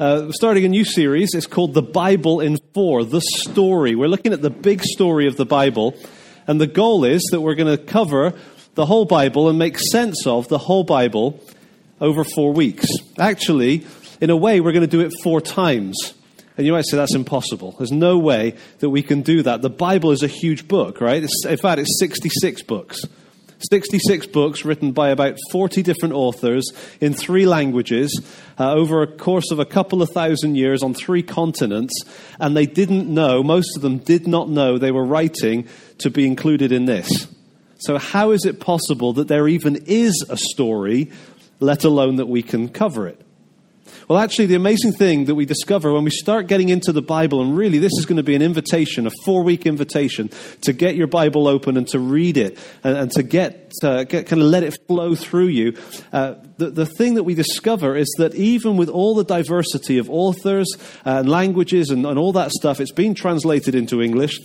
Uh, starting a new series. It's called The Bible in Four, the story. We're looking at the big story of the Bible. And the goal is that we're going to cover the whole Bible and make sense of the whole Bible over four weeks. Actually, in a way, we're going to do it four times. And you might say that's impossible. There's no way that we can do that. The Bible is a huge book, right? It's, in fact, it's 66 books. 66 books written by about 40 different authors in three languages uh, over a course of a couple of thousand years on three continents. And they didn't know, most of them did not know they were writing to be included in this. So, how is it possible that there even is a story, let alone that we can cover it? Well, actually, the amazing thing that we discover when we start getting into the Bible, and really this is going to be an invitation, a four week invitation to get your Bible open and to read it and, and to get, uh, get, kind of let it flow through you. Uh, the, the thing that we discover is that even with all the diversity of authors and languages and, and all that stuff, it's been translated into English.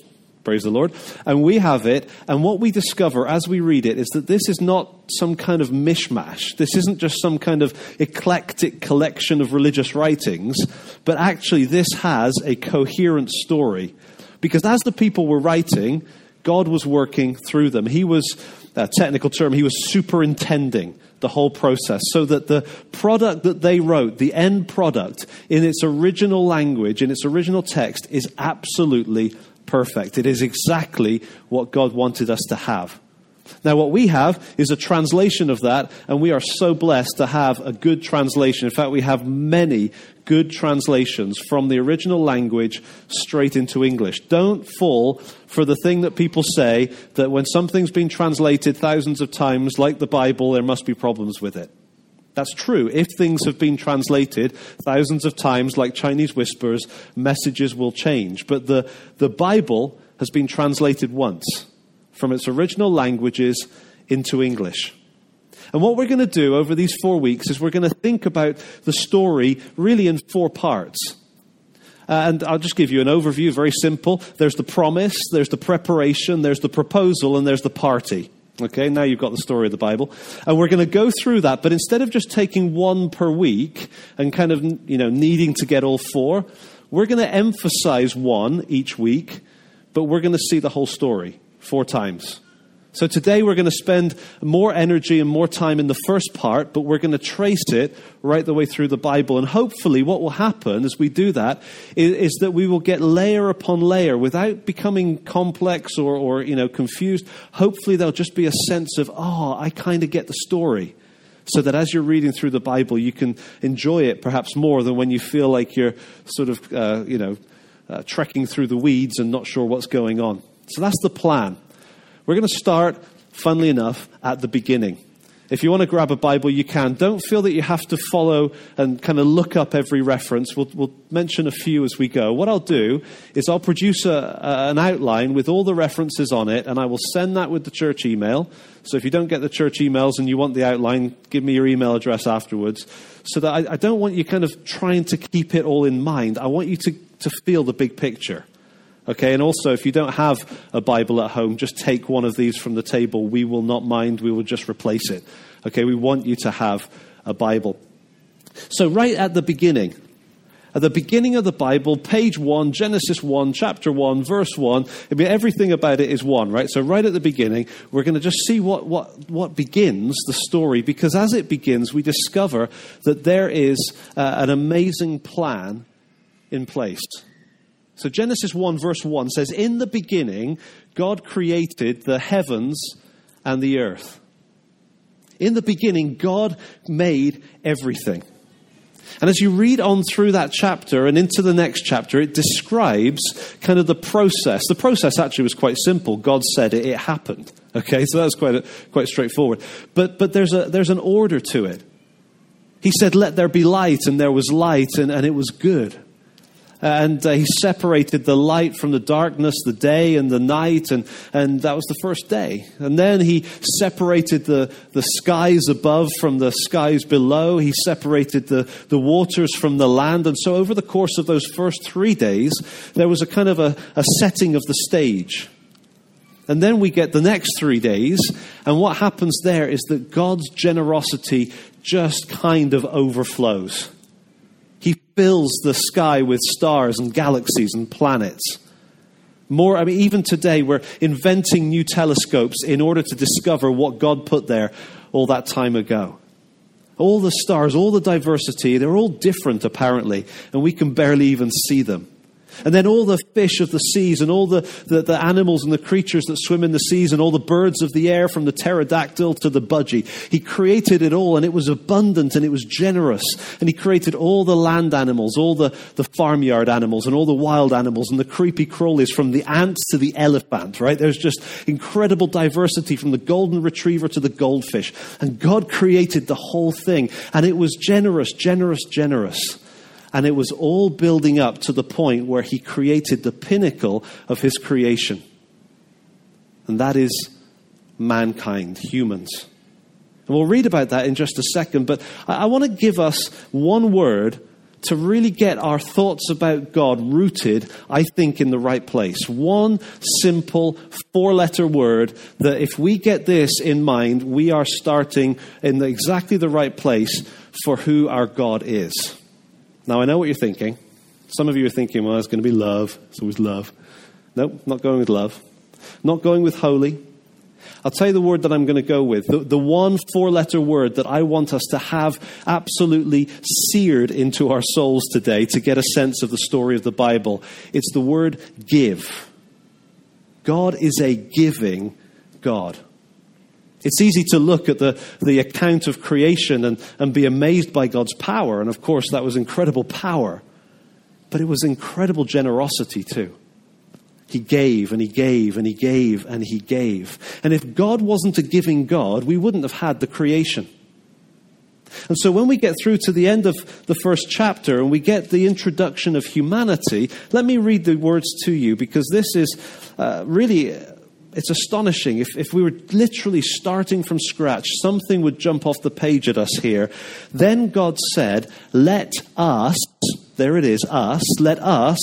Praise the Lord. And we have it. And what we discover as we read it is that this is not some kind of mishmash. This isn't just some kind of eclectic collection of religious writings, but actually this has a coherent story. Because as the people were writing, God was working through them. He was, a technical term, he was superintending the whole process so that the product that they wrote, the end product, in its original language, in its original text, is absolutely perfect. It is exactly what God wanted us to have. Now, what we have is a translation of that, and we are so blessed to have a good translation. In fact, we have many good translations from the original language straight into English. Don't fall for the thing that people say that when something's been translated thousands of times, like the Bible, there must be problems with it. That's true. If things have been translated thousands of times, like Chinese whispers, messages will change. But the, the Bible has been translated once from its original languages into English. And what we're going to do over these four weeks is we're going to think about the story really in four parts. Uh, and I'll just give you an overview, very simple. There's the promise, there's the preparation, there's the proposal, and there's the party. Okay, now you've got the story of the Bible. And we're going to go through that, but instead of just taking one per week and kind of, you know, needing to get all four, we're going to emphasize one each week, but we're going to see the whole story four times. So today we're going to spend more energy and more time in the first part, but we're going to trace it right the way through the Bible. And hopefully, what will happen as we do that is, is that we will get layer upon layer without becoming complex or, or you know, confused. Hopefully, there'll just be a sense of, oh, I kind of get the story. So that as you're reading through the Bible, you can enjoy it perhaps more than when you feel like you're sort of, uh, you know, uh, trekking through the weeds and not sure what's going on. So that's the plan. We're going to start, funnily enough, at the beginning. If you want to grab a Bible, you can. Don't feel that you have to follow and kind of look up every reference. We'll, we'll mention a few as we go. What I'll do is I'll produce a, an outline with all the references on it, and I will send that with the church email. So if you don't get the church emails and you want the outline, give me your email address afterwards. So that I, I don't want you kind of trying to keep it all in mind. I want you to, to feel the big picture. Okay, and also if you don't have a Bible at home, just take one of these from the table. We will not mind, we will just replace it. Okay, we want you to have a Bible. So, right at the beginning, at the beginning of the Bible, page 1, Genesis 1, chapter 1, verse 1. I mean, everything about it is 1, right? So, right at the beginning, we're going to just see what, what, what begins the story, because as it begins, we discover that there is uh, an amazing plan in place. So Genesis 1, verse 1 says, In the beginning, God created the heavens and the earth. In the beginning, God made everything. And as you read on through that chapter and into the next chapter, it describes kind of the process. The process actually was quite simple. God said it, it happened. Okay, so that's quite, quite straightforward. But, but there's, a, there's an order to it. He said, Let there be light, and there was light, and, and it was good and uh, he separated the light from the darkness, the day and the night, and, and that was the first day. And then he separated the, the skies above from the skies below. He separated the, the waters from the land. And so, over the course of those first three days, there was a kind of a, a setting of the stage. And then we get the next three days, and what happens there is that God's generosity just kind of overflows. Fills the sky with stars and galaxies and planets. More, I mean, even today, we're inventing new telescopes in order to discover what God put there all that time ago. All the stars, all the diversity, they're all different apparently, and we can barely even see them. And then all the fish of the seas and all the, the, the, animals and the creatures that swim in the seas and all the birds of the air from the pterodactyl to the budgie. He created it all and it was abundant and it was generous. And he created all the land animals, all the, the farmyard animals and all the wild animals and the creepy crawlies from the ants to the elephant, right? There's just incredible diversity from the golden retriever to the goldfish. And God created the whole thing and it was generous, generous, generous. And it was all building up to the point where he created the pinnacle of his creation. And that is mankind, humans. And we'll read about that in just a second, but I, I want to give us one word to really get our thoughts about God rooted, I think, in the right place. One simple four letter word that if we get this in mind, we are starting in exactly the right place for who our God is. Now, I know what you're thinking. Some of you are thinking, well, it's going to be love. It's always love. Nope, not going with love. Not going with holy. I'll tell you the word that I'm going to go with. The, the one four letter word that I want us to have absolutely seared into our souls today to get a sense of the story of the Bible. It's the word give. God is a giving God. It's easy to look at the, the account of creation and, and be amazed by God's power. And of course, that was incredible power. But it was incredible generosity too. He gave and he gave and he gave and he gave. And if God wasn't a giving God, we wouldn't have had the creation. And so when we get through to the end of the first chapter and we get the introduction of humanity, let me read the words to you because this is uh, really it's astonishing. If, if we were literally starting from scratch, something would jump off the page at us here. Then God said, Let us, there it is, us, let us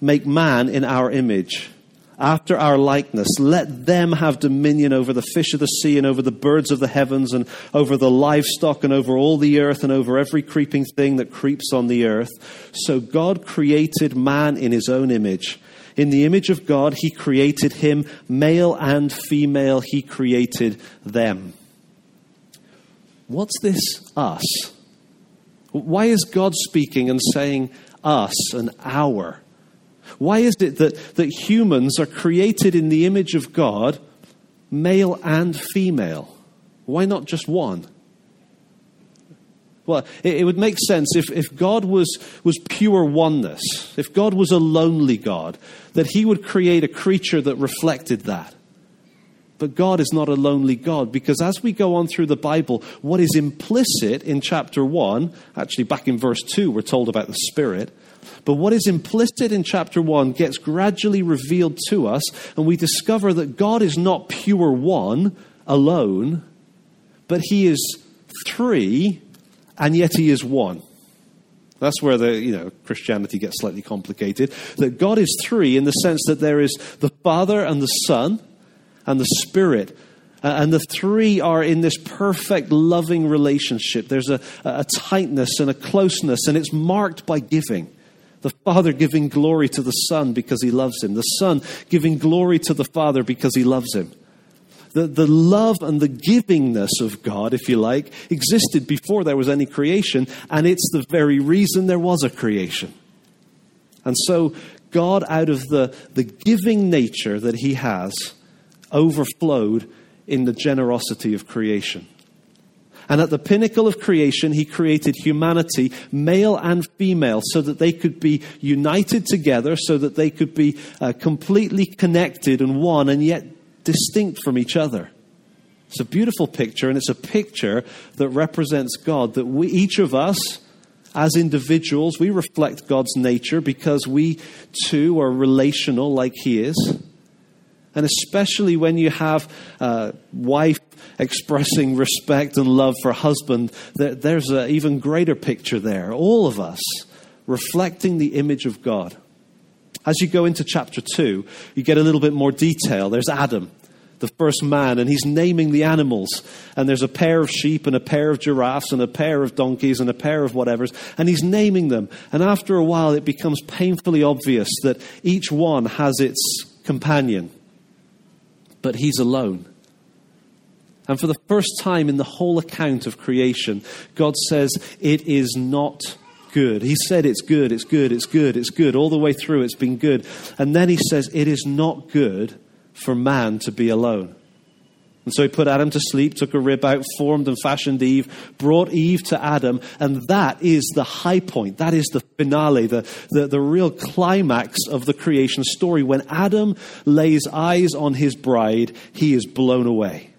make man in our image, after our likeness. Let them have dominion over the fish of the sea and over the birds of the heavens and over the livestock and over all the earth and over every creeping thing that creeps on the earth. So God created man in his own image. In the image of God, He created him, male and female, He created them. What's this us? Why is God speaking and saying us and our? Why is it that, that humans are created in the image of God, male and female? Why not just one? Well, it, it, would make sense if, if God was, was pure oneness, if God was a lonely God, that he would create a creature that reflected that. But God is not a lonely God because as we go on through the Bible, what is implicit in chapter 1, actually back in verse 2, we're told about the Spirit. But what is implicit in chapter 1 gets gradually revealed to us, and we discover that God is not pure one alone, but He is three and yet he is one. That's where the you know Christianity gets slightly complicated. That God is three in the sense that there is the Father and the Son and the Spirit. and the three are in this perfect loving relationship. There's a, a tightness and a closeness, and it's marked by giving. The Father giving glory to the Son because he loves him. The Son giving glory to the Father because he loves him the, the love and the givingness of God, if you like, existed before there was any creation, and it's the very reason there was a creation. And so, God, out of the, the giving nature that He has, overflowed in the generosity of creation. And at the pinnacle of creation, he created humanity, male and female, so that they could be united together, so that they could be uh, completely connected and one, and yet distinct from each other. It's a beautiful picture, and it's a picture that represents God, that we, each of us, as individuals, we reflect God's nature because we too are relational like He is. And especially when you have a wife expressing respect and love for husband, there's an even greater picture there. All of us reflecting the image of God. As you go into chapter 2, you get a little bit more detail. There's Adam. the first man, and he's naming the animals. And there's a pair of sheep and a pair of giraffes and a pair of donkeys and a pair of whatevers, and he's naming them. And after a while, it becomes painfully obvious that each one has its companion, but he's alone. And for the first time in the whole account of creation, God says, It is not good. He said, It's good, it's good, it's good, it's good. All the way through, it's been good. And then he says, It is not good for man to be alone. And so he put Adam to sleep, took a rib out, formed and fashioned Eve, brought Eve to Adam, and that is the high point. That is the finale, the, the, the, real climax of the creation story. When Adam lays eyes on his bride, he is blown away.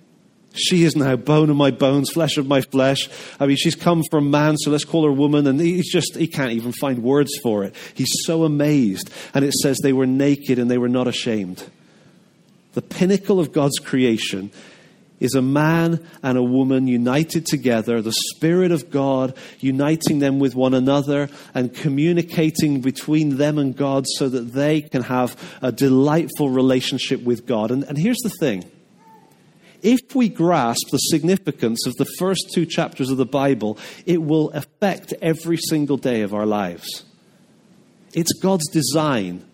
She is now bone of my bones, flesh of my flesh. I mean, she's come from man, so let's call her woman. And he's just, he can't even find words for it. He's so amazed. And it says they were naked and they were not ashamed. The pinnacle of God's creation is a man and a woman united together, the Spirit of God uniting them with one another and communicating between them and God so that they can have a delightful relationship with God. And, and here's the thing if we grasp the significance of the first two chapters of the Bible, it will affect every single day of our lives. It's God's design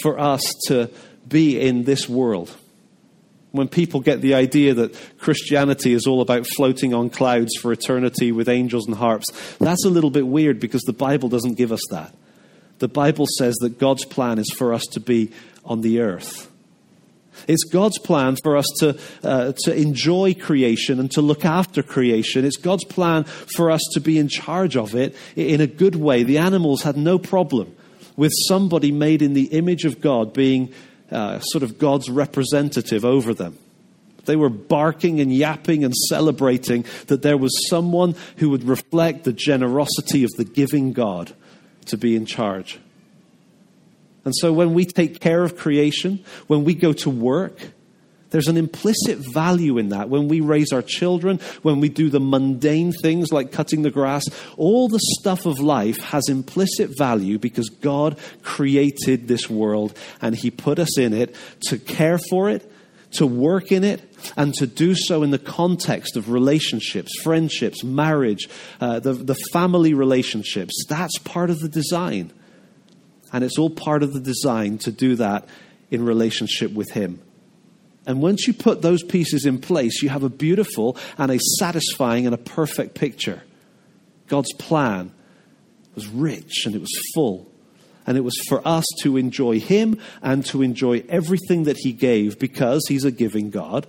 for us to be in this world. When people get the idea that Christianity is all about floating on clouds for eternity with angels and harps, that's a little bit weird because the Bible doesn't give us that. The Bible says that God's plan is for us to be on the earth it's God's plan for us to, uh, to enjoy creation and to look after creation. It's God's plan for us to be in charge of it in a good way. The animals had no problem with somebody made in the image of God being uh, sort of God's representative over them. They were barking and yapping and celebrating that there was someone who would reflect the generosity of the giving God to be in charge. And so when we take care of creation, when we go to work, there's an implicit value in that. When we raise our children, when we do the mundane things like cutting the grass, all the stuff of life has implicit value because God created this world and He put us in it to care for it, to work in it, and to do so in the context of relationships, friendships, marriage, uh, the, the family relationships. That's part of the design. And it's all part of the design to do that in relationship with Him. And once you put those pieces in place, you have a beautiful and a satisfying and a perfect picture. God's plan was rich and it was full. And it was for us to enjoy Him and to enjoy everything that He gave because He's a giving God.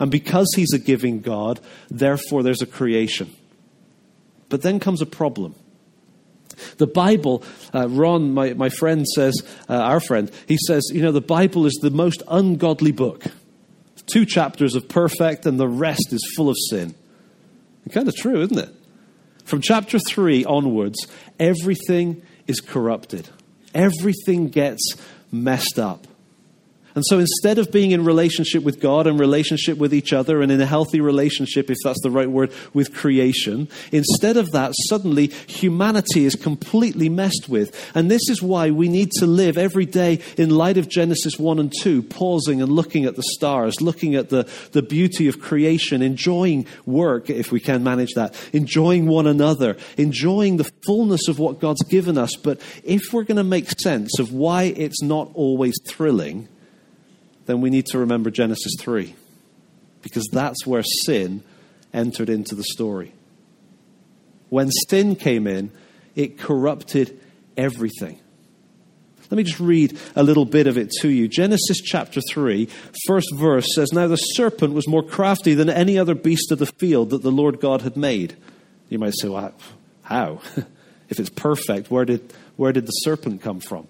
And because He's a giving God, therefore there's a creation. But then comes a problem. The Bible, uh, Ron, my, my friend says, uh, our friend, he says, you know, the Bible is the most ungodly book. Two chapters of perfect, and the rest is full of sin. kind of true, isn't it? From chapter 3 onwards, everything is corrupted, everything gets messed up. And so instead of being in relationship with God and relationship with each other and in a healthy relationship, if that's the right word, with creation, instead of that, suddenly humanity is completely messed with. And this is why we need to live every day in light of Genesis 1 and 2, pausing and looking at the stars, looking at the, the beauty of creation, enjoying work, if we can manage that, enjoying one another, enjoying the fullness of what God's given us. But if we're going to make sense of why it's not always thrilling, then we need to remember Genesis 3, because that's where sin entered into the story. When sin came in, it corrupted everything. Let me just read a little bit of it to you. Genesis chapter 3, first verse says, Now the serpent was more crafty than any other beast of the field that the Lord God had made. You might say, well, how? if it's perfect, where did, where did the serpent come from?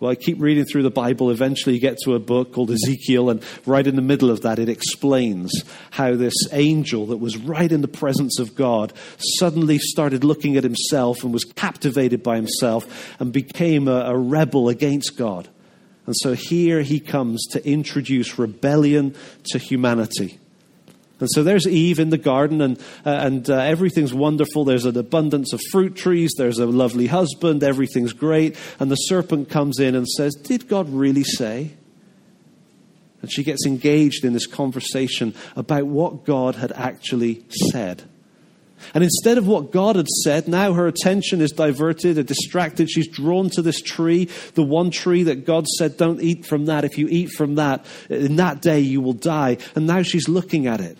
Well, I keep reading through the Bible. Eventually, you get to a book called Ezekiel, and right in the middle of that, it explains how this angel that was right in the presence of God suddenly started looking at himself and was captivated by himself and became a, a rebel against God. And so here he comes to introduce rebellion to humanity. And so there's Eve in the garden, and, uh, and uh, everything's wonderful. There's an abundance of fruit trees. There's a lovely husband. Everything's great. And the serpent comes in and says, Did God really say? And she gets engaged in this conversation about what God had actually said. And instead of what God had said, now her attention is diverted and distracted. She's drawn to this tree, the one tree that God said, Don't eat from that. If you eat from that, in that day you will die. And now she's looking at it.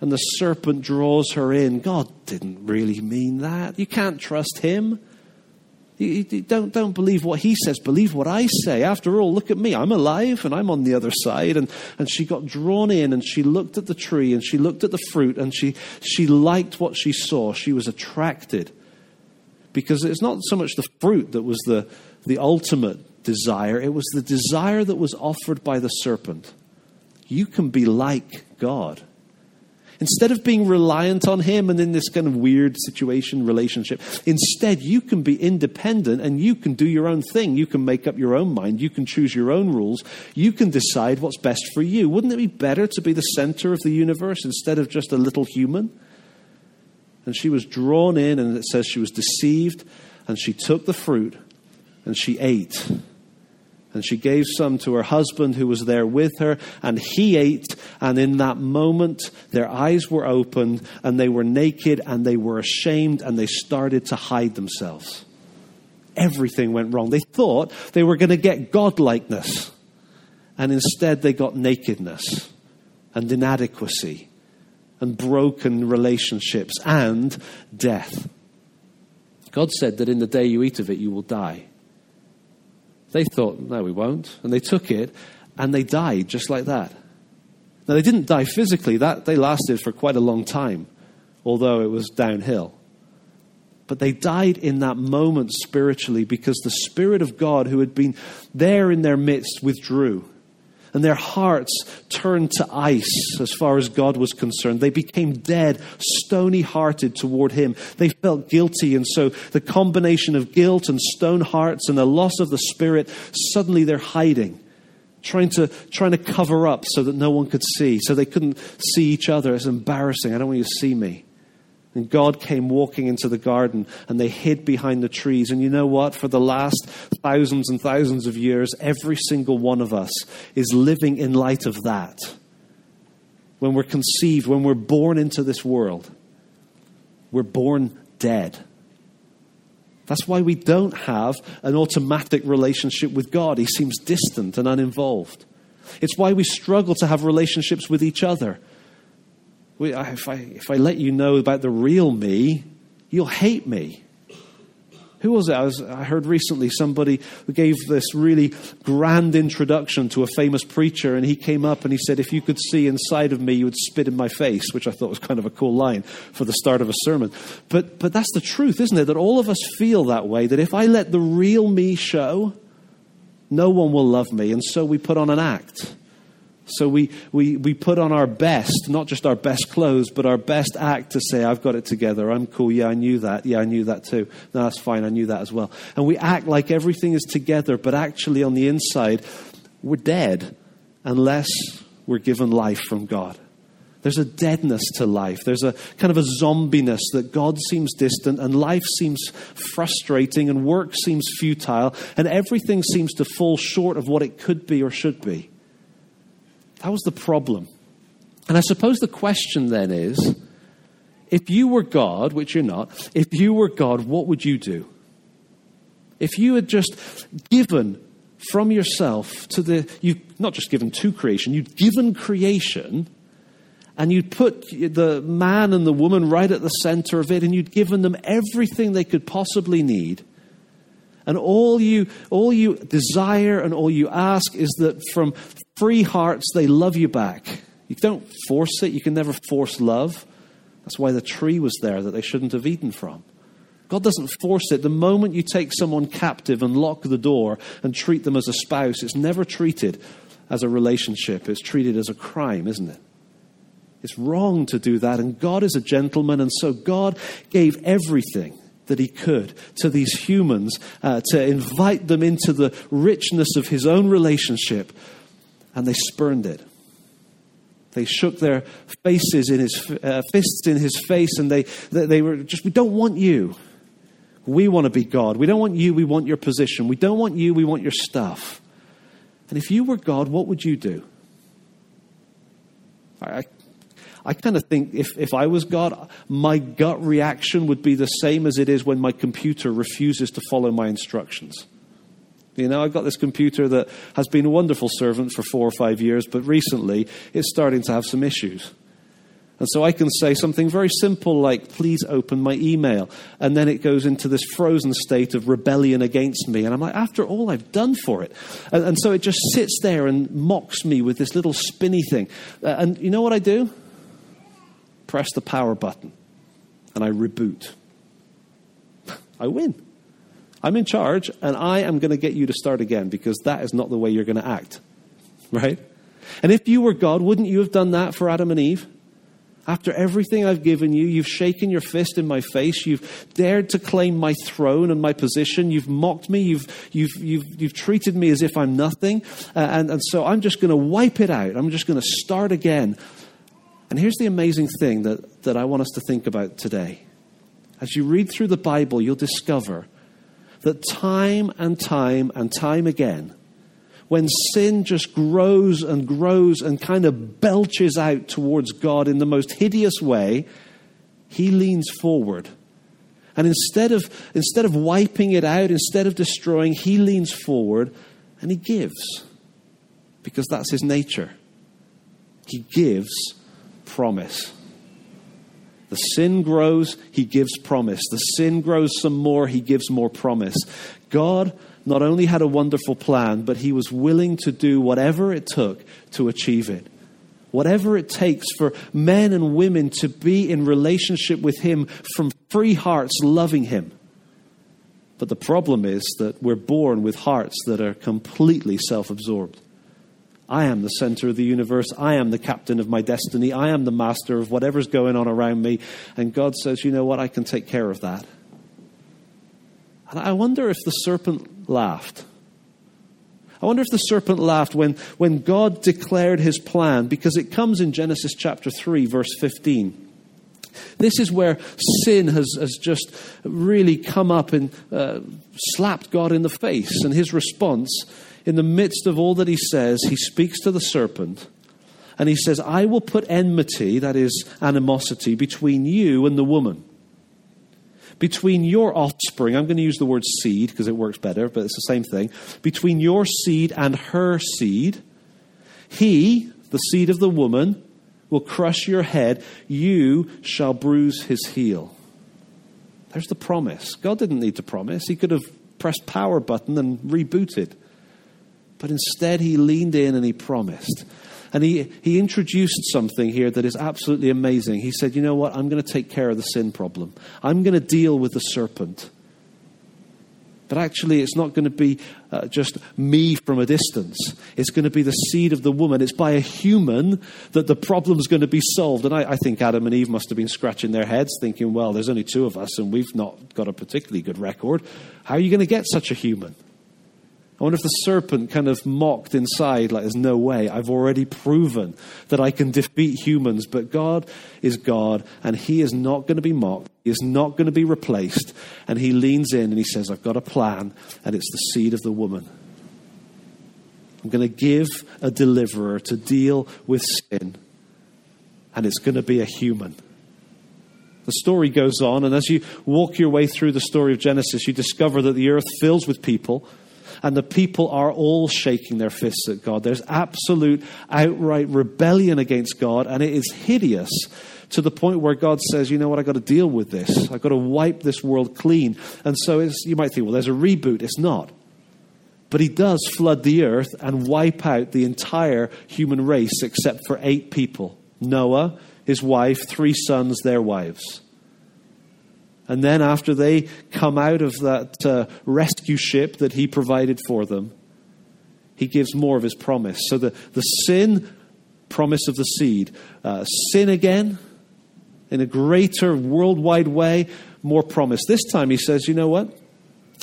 And the serpent draws her in. God didn't really mean that. You can't trust him. You, you don't, don't believe what he says, believe what I say. After all, look at me. I'm alive and I'm on the other side. And, and she got drawn in and she looked at the tree and she looked at the fruit and she, she liked what she saw. She was attracted. Because it's not so much the fruit that was the, the ultimate desire, it was the desire that was offered by the serpent. You can be like God. Instead of being reliant on Him and in this kind of weird situation, relationship, instead you can be independent and you can do your own thing. You can make up your own mind. You can choose your own rules. You can decide what's best for you. Wouldn't it be better to be the center of the universe instead of just a little human? And she was drawn in, and it says she was deceived, and she took the fruit and she ate. And she gave some to her husband who was there with her, and he ate. And in that moment, their eyes were opened, and they were naked, and they were ashamed, and they started to hide themselves. Everything went wrong. They thought they were going to get godlikeness, and instead they got nakedness and inadequacy and broken relationships and death. God said that in the day you eat of it, you will die. They thought, no, we won't. And they took it and they died just like that. Now, they didn't die physically, that, they lasted for quite a long time, although it was downhill. But they died in that moment spiritually because the Spirit of God, who had been there in their midst, withdrew and their hearts turned to ice as far as God was concerned. They became dead, stony hearted toward Him. They felt guilty, and so the combination of guilt and stone hearts and the loss of the Spirit, suddenly they're hiding. Trying to, trying to cover up so that no one could see, so they couldn't see each other. It's embarrassing. I don't want you to see me. And God came walking into the garden and they hid behind the trees. And you know what? For the last thousands and thousands of years, every single one of us is living in light of that. When we're conceived, when we're born into this world, we're born dead. That's why we don't have an automatic relationship with God. He seems distant and uninvolved. It's why we struggle to have relationships with each other if I, if I let you know about the real me, you'll hate me. Who was it? I, was, I, heard recently somebody who gave this really grand introduction to a famous preacher, and he came up and he said, If you could see inside of me, you would spit in my face, which I thought was kind of a cool line for the start of a sermon. But, but that's the truth, isn't it? That all of us feel that way, that if I let the real me show, no one will love me, and so we put on an act. So we, we, we put on our best, not just our best clothes, but our best act to say, I've got it together. I'm cool. Yeah, I knew that. Yeah, I knew that too. No, that's fine. I knew that as well. And we act like everything is together, but actually on the inside, we're dead unless we're given life from God. There's a deadness to life. There's a kind of a zombiness that God seems distant and life seems frustrating and work seems futile and everything seems to fall short of what it could be or should be. That was the problem. And I suppose the question then is if you were God, which you're not, if you were God, what would you do? If you had just given from yourself to the, you've not just given to creation, you'd given creation and you'd put the man and the woman right at the center of it and you'd given them everything they could possibly need. And all you, all you desire and all you ask is that from free hearts, they love you back. You don't force it, you can never force love. That's why the tree was there that they shouldn't have eaten from. God doesn't force it. The moment you take someone captive and lock the door and treat them as a spouse, it's never treated as a relationship. It's treated as a crime, isn't it? It's wrong to do that. And God is a gentleman, and so God gave everything that He could to these humans uh, to invite them into the richness of His own relationship and they spurned it. They shook their faces in his uh, fists in his face, and they, they, they were just, we don't want you. We want to be God. We don't want you. We want your position. We don't want you. We want your stuff. And if you were God, what would you do? I, I kind of think if, if I was God, my gut reaction would be the same as it is when my computer refuses to follow my instructions. You know, I've got this computer that has been a wonderful servant for four or five years, but recently it's starting to have some issues. And so I can say something very simple like, please open my email. And then it goes into this frozen state of rebellion against me. And I'm like, after all I've done for it. And, and so it just sits there and mocks me with this little spinny thing. Uh, and you know what I do? Press the power button and I reboot. I win. I'm in charge and I am going to get you to start again because that is not the way you're going to act. Right? And if you were God, wouldn't you have done that for Adam and Eve? After everything I've given you, you've shaken your fist in my face. You've dared to claim my throne and my position. You've mocked me. You've, you've, you've, you've treated me as if I'm nothing. Uh, and, and so I'm just going to wipe it out. I'm just going to start again. And here's the amazing thing that, that I want us to think about today. As you read through the Bible, you'll discover that time and time and time again, when sin just grows and grows and kind of belches out towards God in the most hideous way, he leans forward. And instead of, instead of wiping it out, instead of destroying, he leans forward and he gives. Because that's his nature. He gives promise. The sin grows, he gives promise. The sin grows some more, he gives more promise. God not only had a wonderful plan, but he was willing to do whatever it took to achieve it. Whatever it takes for men and women to be in relationship with him from free hearts loving him. But the problem is that we're born with hearts that are completely self absorbed. I am the center of the universe. I am the captain of my destiny. I am the master of whatever's going on around me. And God says, you know what? I can take care of that. And I wonder if the serpent laughed. I wonder if the serpent laughed when, when God declared his plan, because it comes in Genesis chapter 3, verse 15. This is where sin has, has just really come up and uh, slapped God in the face. And his response in the midst of all that he says, he speaks to the serpent and he says, I will put enmity, that is animosity, between you and the woman. Between your offspring, I'm going to use the word seed because it works better, but it's the same thing. Between your seed and her seed, he, the seed of the woman, will crush your head. You shall bruise his heel. There's the promise. God didn't need to promise. He could have pressed power button and rebooted. But instead, he leaned in and he promised. And he, he introduced something here that is absolutely amazing. He said, You know what? I'm going to take care of the sin problem. I'm going to deal with the serpent. But actually, it's not going to be uh, just me from a distance. It's going to be the seed of the woman. It's by a human that the problem's going to be solved. And I, I think Adam and Eve must have been scratching their heads, thinking, well, there's only two of us and we've not got a particularly good record. How are you going to get such a human? I wonder if the serpent kind of mocked inside, like, there's no way. I've already proven that I can defeat humans, but God is God, and He is not going to be mocked. He is not going to be replaced. And He leans in and He says, I've got a plan, and it's the seed of the woman. I'm going to give a deliverer to deal with sin, and it's going to be a human. The story goes on, and as you walk your way through the story of Genesis, you discover that the earth fills with people and the people are all shaking their fists at God. There's absolute, outright rebellion against God, and it is hideous to the point where God says, you know what, I've got to deal with this. I've got to wipe this world clean. And so you might think, well, there's a reboot. It's not. But he does flood the earth and wipe out the entire human race except for eight people Noah, his wife, three sons, their wives. And then, after they come out of that uh, rescue ship that he provided for them, he gives more of his promise. So, the, the sin promise of the seed, uh, sin again in a greater worldwide way, more promise. This time, he says, you know what?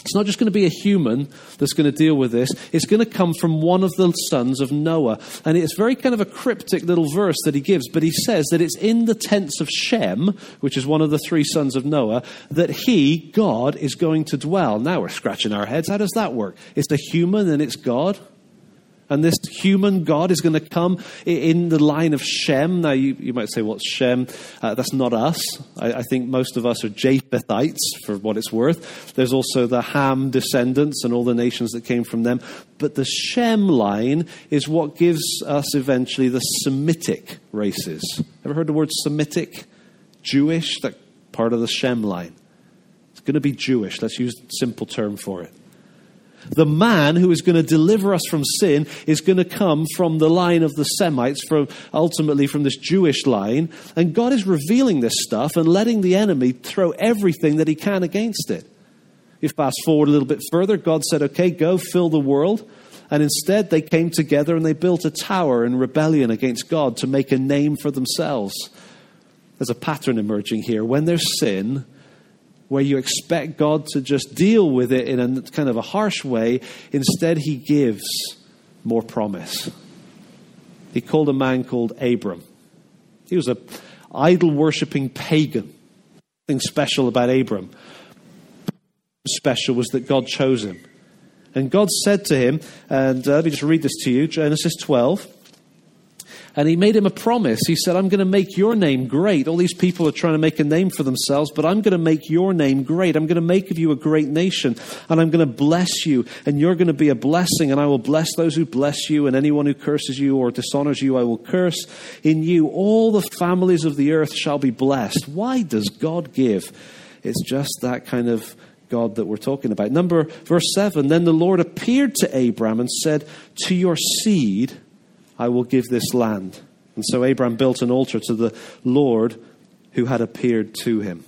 It's not just going to be a human that's going to deal with this. It's going to come from one of the sons of Noah. And it's very kind of a cryptic little verse that he gives, but he says that it's in the tents of Shem, which is one of the three sons of Noah, that he, God, is going to dwell. Now we're scratching our heads. How does that work? It's the human and it's God. And this human God is going to come in the line of Shem. Now, you, you might say, what's Shem? Uh, that's not us. I, I, think most of us are Japhethites, for what it's worth. There's also the Ham descendants and all the nations that came from them. But the Shem line is what gives us eventually the Semitic races. Ever heard the word Semitic? Jewish? That part of the Shem line. It's going to be Jewish. Let's use a simple term for it. The man who is going to deliver us from sin is going to come from the line of the Semites, from ultimately from this Jewish line. And God is revealing this stuff and letting the enemy throw everything that he can against it. If fast forward a little bit further, God said, Okay, go fill the world. And instead, they came together and they built a tower in rebellion against God to make a name for themselves. There's a pattern emerging here. When there's sin, where you expect God to just deal with it in a kind of a harsh way. Instead, he gives more promise. He called a man called Abram. He was a idol worshipping pagan. Nothing special about Abram. Special was that God chose him. And God said to him, and uh, let me just read this to you Genesis 12. And he made him a promise. He said, I'm going to make your name great. All these people are trying to make a name for themselves, but I'm going to make your name great. I'm going to make of you a great nation, and I'm going to bless you, and you're going to be a blessing, and I will bless those who bless you, and anyone who curses you or dishonors you, I will curse. In you, all the families of the earth shall be blessed. Why does God give? It's just that kind of God that we're talking about. Number verse 7 Then the Lord appeared to Abram and said, To your seed I will give this land. And so Abraham built an altar to the Lord who had appeared to him.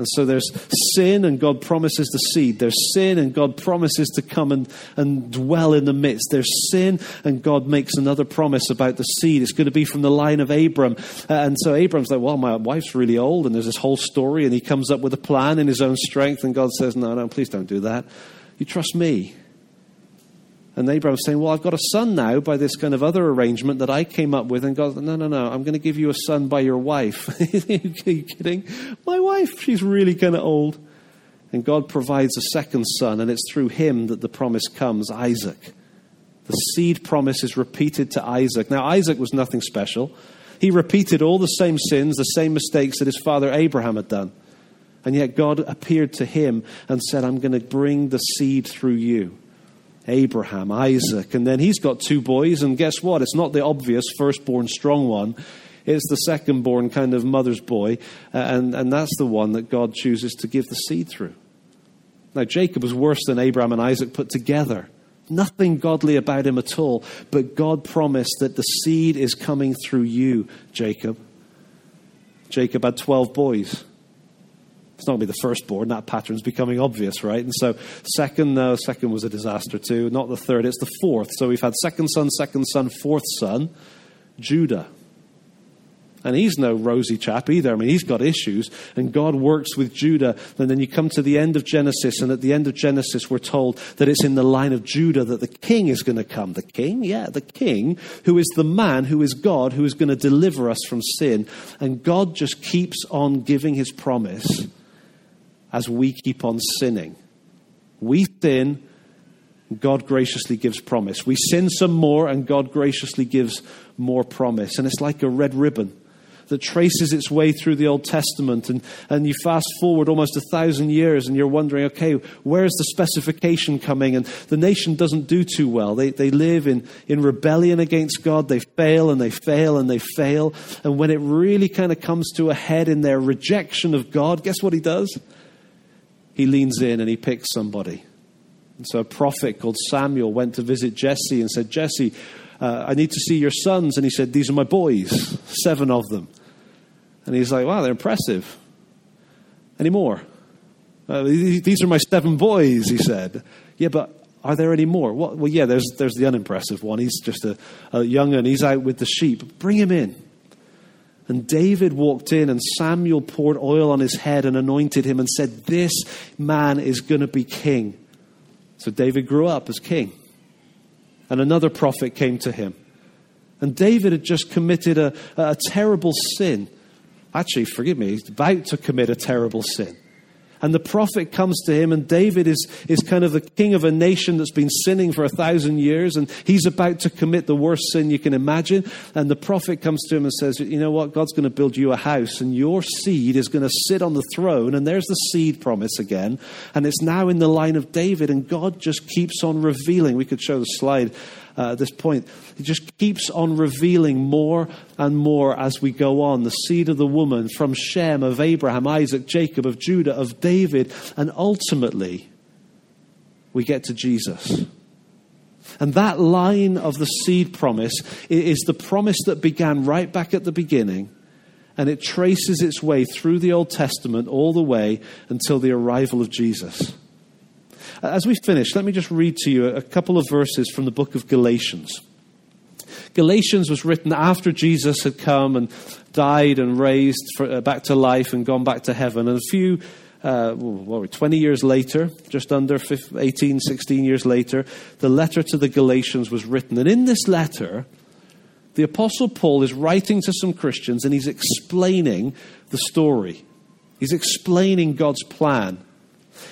And so there's sin, and God promises the seed. There's sin, and God promises to come and, and dwell in the midst. There's sin, and God makes another promise about the seed. It's going to be from the line of Abram. And so Abram's like, Well, my wife's really old, and there's this whole story, and he comes up with a plan in his own strength, and God says, No, no, please don't do that. You trust me. And Abraham's saying, Well, I've got a son now by this kind of other arrangement that I came up with. And God, No, no, no, I'm going to give you a son by your wife. Are you kidding? My wife, she's really kind of old. And God provides a second son, and it's through him that the promise comes Isaac. The seed promise is repeated to Isaac. Now, Isaac was nothing special. He repeated all the same sins, the same mistakes that his father Abraham had done. And yet God appeared to him and said, I'm going to bring the seed through you. Abraham, Isaac, and then he's got two boys, and guess what? It's not the obvious firstborn strong one. It's the second-born kind of mother's boy, and, and that's the one that God chooses to give the seed through. Now, Jacob was worse than Abraham and Isaac put together. Nothing godly about him at all, but God promised that the seed is coming through you, Jacob. Jacob had 12 boys. It's not going to be the firstborn. That pattern's becoming obvious, right? And so, second, second was a disaster too. Not the third, it's the fourth. So we've had second son, second son, fourth son, Judah. And he's no rosy chap either. I mean, he's got issues, and God works with Judah. And then you come to the end of Genesis, and at the end of Genesis, we're told that it's in the line of Judah that the king is going to come. The king? Yeah, the king, who is the man, who is God, who is going to deliver us from sin. And God just keeps on giving his promise as we keep on sinning. We sin, God graciously gives promise. We sin some more, and God graciously gives more promise. And it's like a red ribbon that traces its way through the Old Testament. And, and you fast forward almost a thousand years, and you're wondering, okay, where's the specification coming? And the nation doesn't do too well. They, they live in, in rebellion against God. They fail and they fail and they fail. And when it really kind of comes to a head in their rejection of God, guess what he does? He leans in and he picks somebody. And so a prophet called Samuel went to visit Jesse and said, Jesse, uh, I need to see your sons. And he said, These are my boys, seven of them. And he's like, Wow, they're impressive. Any more? Uh, these are my seven boys, he said. Yeah, but are there any more? Well, well yeah, there's, there's the unimpressive one. He's just a, a young and he's out with the sheep. Bring him in. And David walked in, and Samuel poured oil on his head and anointed him and said, This man is going to be king. So David grew up as king. And another prophet came to him. And David had just committed a, a terrible sin. Actually, forgive me, he's about to commit a terrible sin. And the prophet comes to him, and David is, is kind of the king of a nation that's been sinning for a thousand years, and he's about to commit the worst sin you can imagine. And the prophet comes to him and says, You know what? God's going to build you a house, and your seed is going to sit on the throne. And there's the seed promise again. And it's now in the line of David, and God just keeps on revealing. We could show the slide uh, this point. It just keeps on revealing more and more as we go on. The seed of the woman from Shem, of Abraham, Isaac, Jacob, of Judah, of David, and ultimately we get to Jesus. And that line of the seed promise is the promise that began right back at the beginning, and it traces its way through the Old Testament all the way until the arrival of Jesus. As we finish, let me just read to you a couple of verses from the book of Galatians. Galatians was written after Jesus had come and died and raised for, uh, back to life and gone back to heaven. And a few, uh, what, 20 years later, just under 15, 18, 16 years later, the letter to the Galatians was written. And in this letter, the Apostle Paul is writing to some Christians and he's explaining the story. He's explaining God's plan.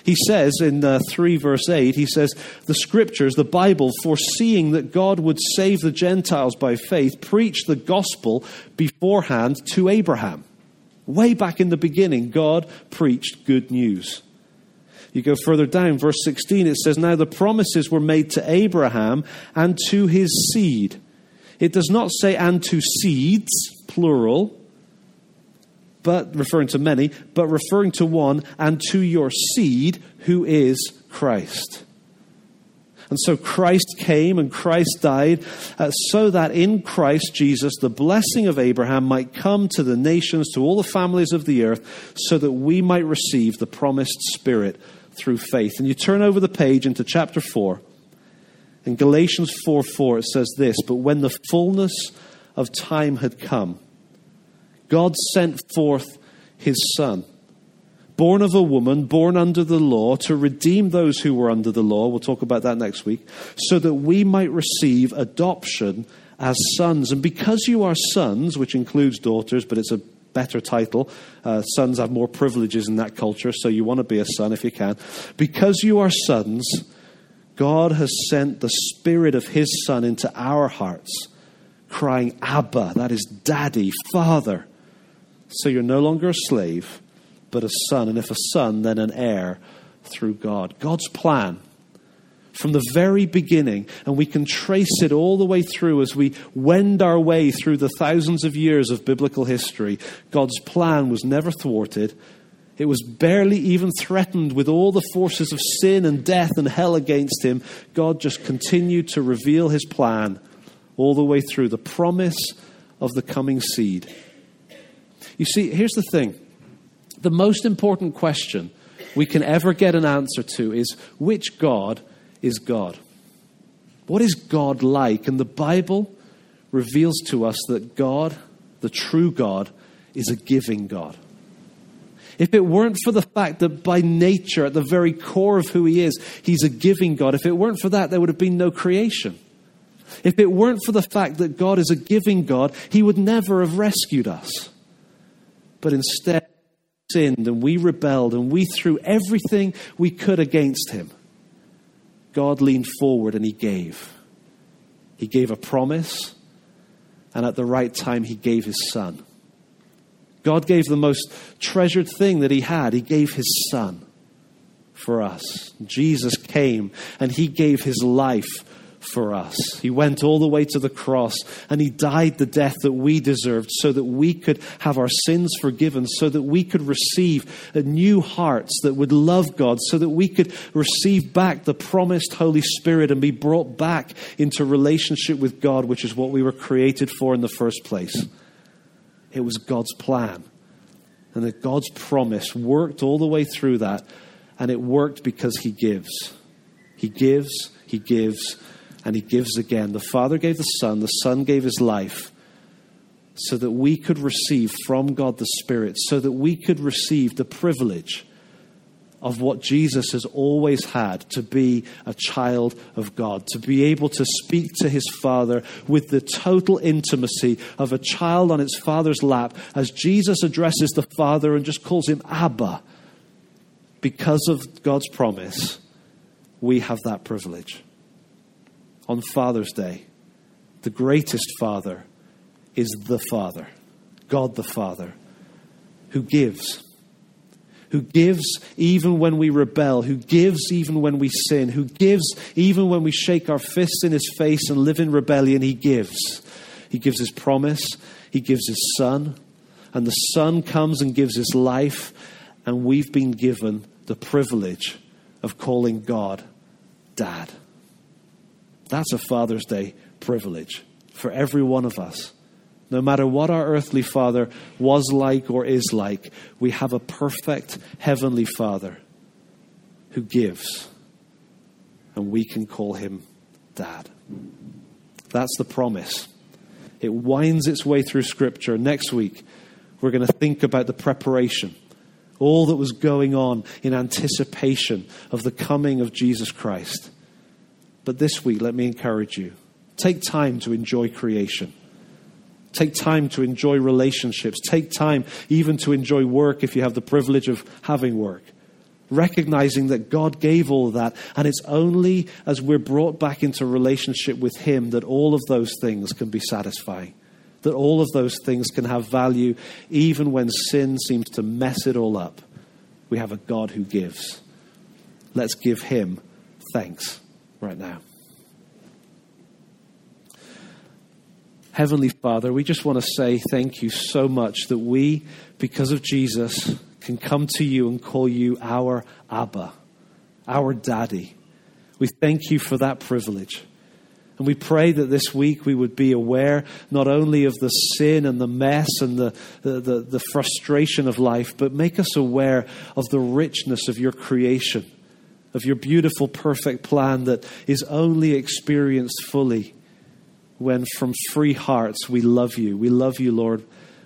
He says in uh, 3 verse 8, he says, The scriptures, the Bible, foreseeing that God would save the Gentiles by faith, preached the gospel beforehand to Abraham. Way back in the beginning, God preached good news. You go further down, verse 16, it says, Now the promises were made to Abraham and to his seed. It does not say, and to seeds, plural, but referring to many, but referring to one, and to your seed, who is Christ. And so Christ came and Christ died uh, so that in Christ Jesus the blessing of Abraham might come to the nations, to all the families of the earth, so that we might receive the promised Spirit through faith. And you turn over the page into chapter 4. In Galatians 4 4, it says this But when the fullness of time had come, God sent forth his Son, born of a woman, born under the law, to redeem those who were under the law. We'll talk about that next week. So that we might receive adoption as sons. And because you are sons, which includes daughters, but it's a better title. Uh, sons have more privileges in that culture, so you want to be a son if you can. Because you are sons, God has sent the Spirit of His Son into our hearts, crying, Abba, that is Daddy, Father. So you're no longer a slave, but a son. And if a son, then an heir through God. God's plan from the very beginning, and we can trace it all the way through as we wend our way through the thousands of years of biblical history. God's plan was never thwarted. It was barely even threatened with all the forces of sin and death and hell against him. God just continued to reveal his plan all the way through the promise of the coming seed. You see, here's the thing the most important question we can ever get an answer to is which God is God? What is God like? And the Bible reveals to us that God, the true God, is a giving God. If it weren't for the fact that by nature, at the very core of who He is, He's a giving God, if it weren't for that, there would have been no creation. If it weren't for the fact that God is a giving God, He would never have rescued us but instead sinned and we rebelled and we threw everything we could against him. God leaned forward and he gave. He gave a promise, and at the right time, he gave his son. God gave the most treasured thing that he had. He gave his son for us. Jesus came and he gave his life for us. He went all the way to the cross and he died the death that we deserved so that we could have our sins forgiven, so that we could receive new hearts that would love God, so that we could receive back the promised Holy Spirit and be brought back into relationship with God, which is what we were created for in the first place. It was God's plan. And that God's promise worked all the way through that, and it worked because He gives. He gives, He gives, and he gives again. The Father gave the Son, the Son gave his life so that we could receive from God the Spirit, so that we could receive the privilege of what Jesus has always had to be a child of God, to be able to speak to his Father with the total intimacy of a child on its father's lap as Jesus addresses the Father and just calls him Abba. because of God's promise, we have that privilege. On Father's Day, the greatest Father is the Father, God the Father, who gives. Who gives even when we rebel, who gives even when we sin, who gives even when we shake our fists in his face and live in rebellion, he gives. He gives his promise, he gives his son, and the son comes and gives his life, and we've been given the privilege of calling God Dad. That's a Father's Day privilege for every one of us. No matter what our earthly father was like or is like, we have a perfect heavenly father who gives, and we can call him Dad. That's the promise. It winds its way through Scripture. Next week, we're going to think about the preparation, all that was going on in anticipation of the coming of Jesus Christ. But this week, let me encourage you take time to enjoy creation. Take time to enjoy relationships. Take time even to enjoy work if you have the privilege of having work. Recognizing that God gave all that, and it's only as we're brought back into relationship with Him that all of those things can be satisfying. That all of those things can have value even when sin seems to mess it all up. We have a God who gives. Let's give Him thanks right now. Heavenly Father, we just want to say thank you so much that we, because of Jesus, can come to you and call you our Abba, our Daddy. We thank you for that privilege. And we pray that this week we would be aware not only of the sin and the mess and the, the, the, the frustration of life, but make us aware of the richness of your creation of your beautiful, perfect plan that is only experienced fully when from free hearts we love you. We love you, Lord.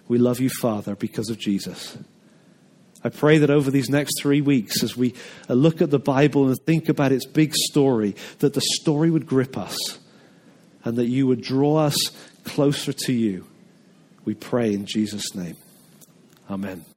We love you, Father, because of Jesus. I pray that over these next three weeks, as we look at the Bible and think about its big story, that the story would grip us and that you would draw us closer to you. We pray in Jesus' name. Amen.